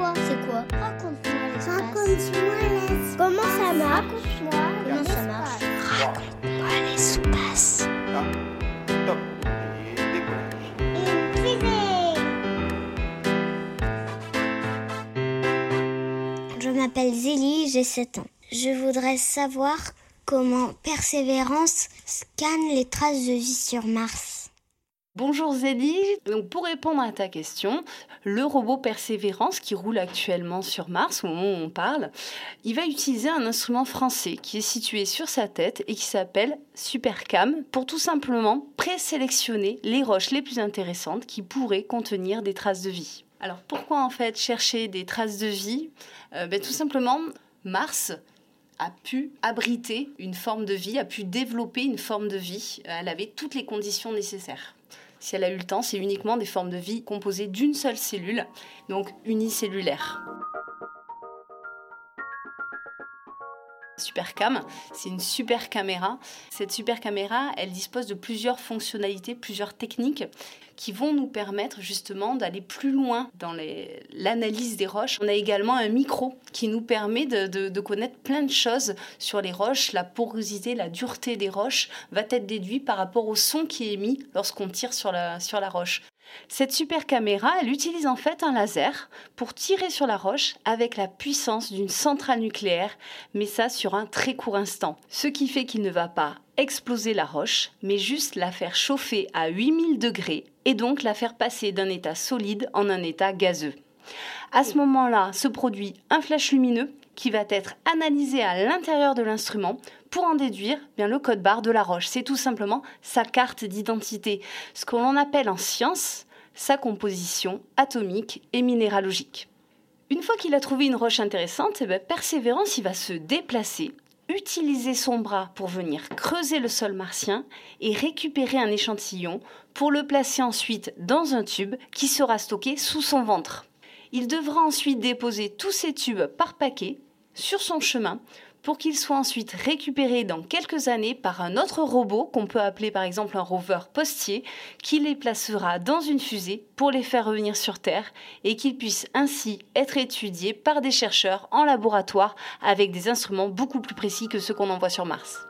quoi C'est quoi Raconte-moi l'espace. Raconte-moi l'espace. Comment ça marche Raconte-moi Comment ça marche Raconte-moi l'espace. Top. Je m'appelle Zélie, j'ai 7 ans. Je voudrais savoir comment Persévérance scanne les traces de vie sur Mars. Bonjour Zélie, donc pour répondre à ta question, le robot Persévérance qui roule actuellement sur Mars au moment où on parle, il va utiliser un instrument français qui est situé sur sa tête et qui s'appelle Supercam pour tout simplement présélectionner les roches les plus intéressantes qui pourraient contenir des traces de vie. Alors pourquoi en fait chercher des traces de vie? Euh, ben, Tout simplement, Mars a pu abriter une forme de vie, a pu développer une forme de vie. Elle avait toutes les conditions nécessaires. Si elle a eu le temps, c'est uniquement des formes de vie composées d'une seule cellule, donc unicellulaire. Supercam, c'est une super caméra. Cette super caméra, elle dispose de plusieurs fonctionnalités, plusieurs techniques qui vont nous permettre justement d'aller plus loin dans l'analyse des roches. On a également un micro qui nous permet de, de- connaître plein de choses sur les roches. La porosité, la dureté des roches va être déduit par rapport au son qui est émis lorsqu'on tire sur la, sur la roche. Cette super caméra, elle utilise en fait un laser pour tirer sur la roche avec la puissance d'une centrale nucléaire, mais ça sur un très court instant. Ce qui fait qu'il ne va pas exploser la roche, mais juste la faire chauffer à 8000 degrés et donc la faire passer d'un état solide en un état gazeux. À ce moment-là, se produit un flash lumineux qui va être analysé à l'intérieur de l'instrument pour en déduire bien le code barre de la roche. C'est tout simplement sa carte d'identité, ce que l'on appelle en science sa composition atomique et minéralogique. Une fois qu'il a trouvé une roche intéressante, eh Persévérance il va se déplacer, utiliser son bras pour venir creuser le sol martien et récupérer un échantillon pour le placer ensuite dans un tube qui sera stocké sous son ventre. Il devra ensuite déposer tous ces tubes par paquet sur son chemin pour qu'ils soient ensuite récupérés dans quelques années par un autre robot qu'on peut appeler par exemple un rover postier qui les placera dans une fusée pour les faire revenir sur Terre et qu'ils puissent ainsi être étudiés par des chercheurs en laboratoire avec des instruments beaucoup plus précis que ceux qu'on envoie sur Mars.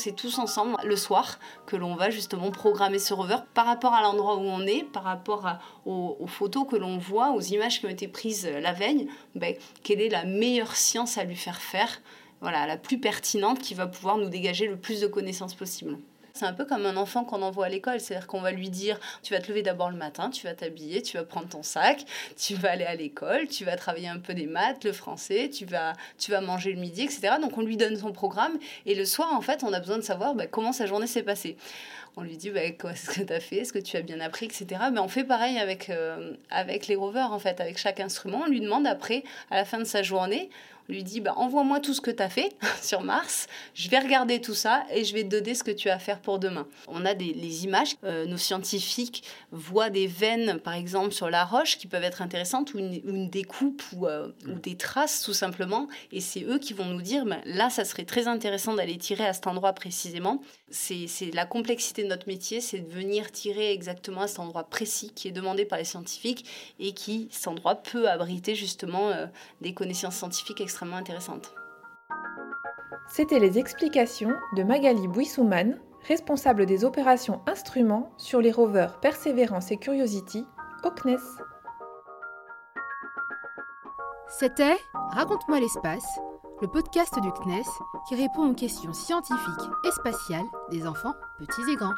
C'est tous ensemble le soir que l'on va justement programmer ce rover par rapport à l'endroit où on est, par rapport aux photos que l'on voit, aux images qui ont été prises euh, la veille. Ben, quelle est la meilleure science à lui faire faire voilà, la plus pertinente qui va pouvoir nous dégager le plus de connaissances possible. C'est un peu comme un enfant qu'on envoie à l'école, c'est-à-dire qu'on va lui dire tu vas te lever d'abord le matin, tu vas t'habiller, tu vas prendre ton sac, tu vas aller à l'école, tu vas travailler un peu des maths, le français, tu vas, tu vas manger le midi, etc. Donc on lui donne son programme et le soir, en fait, on a besoin de savoir bah, comment sa journée s'est passée. On lui dit bah, quoi est-ce que tu as fait, est-ce que tu as bien appris, etc. Mais on fait pareil avec, euh, avec les rovers, en fait, avec chaque instrument. On lui demande après, à la fin de sa journée, on lui dit bah, envoie-moi tout ce que tu as fait sur Mars, je vais regarder tout ça et je vais te donner ce que tu as à faire pour demain. On a des, les images, euh, nos scientifiques voient des veines par exemple sur la roche qui peuvent être intéressantes ou une, ou une découpe ou, euh, ou des traces tout simplement et c'est eux qui vont nous dire bah, là ça serait très intéressant d'aller tirer à cet endroit précisément. C'est la complexité de notre métier, c'est de venir tirer exactement à cet endroit précis qui est demandé par les scientifiques et qui, cet endroit, peut abriter justement euh, des connaissances scientifiques extrêmement intéressantes. C'était les explications de Magali Bouissouman, responsable des opérations instruments sur les rovers Perseverance et Curiosity au CNES. C'était Raconte-moi l'espace, le podcast du CNES qui répond aux questions scientifiques et spatiales des enfants petits et grands.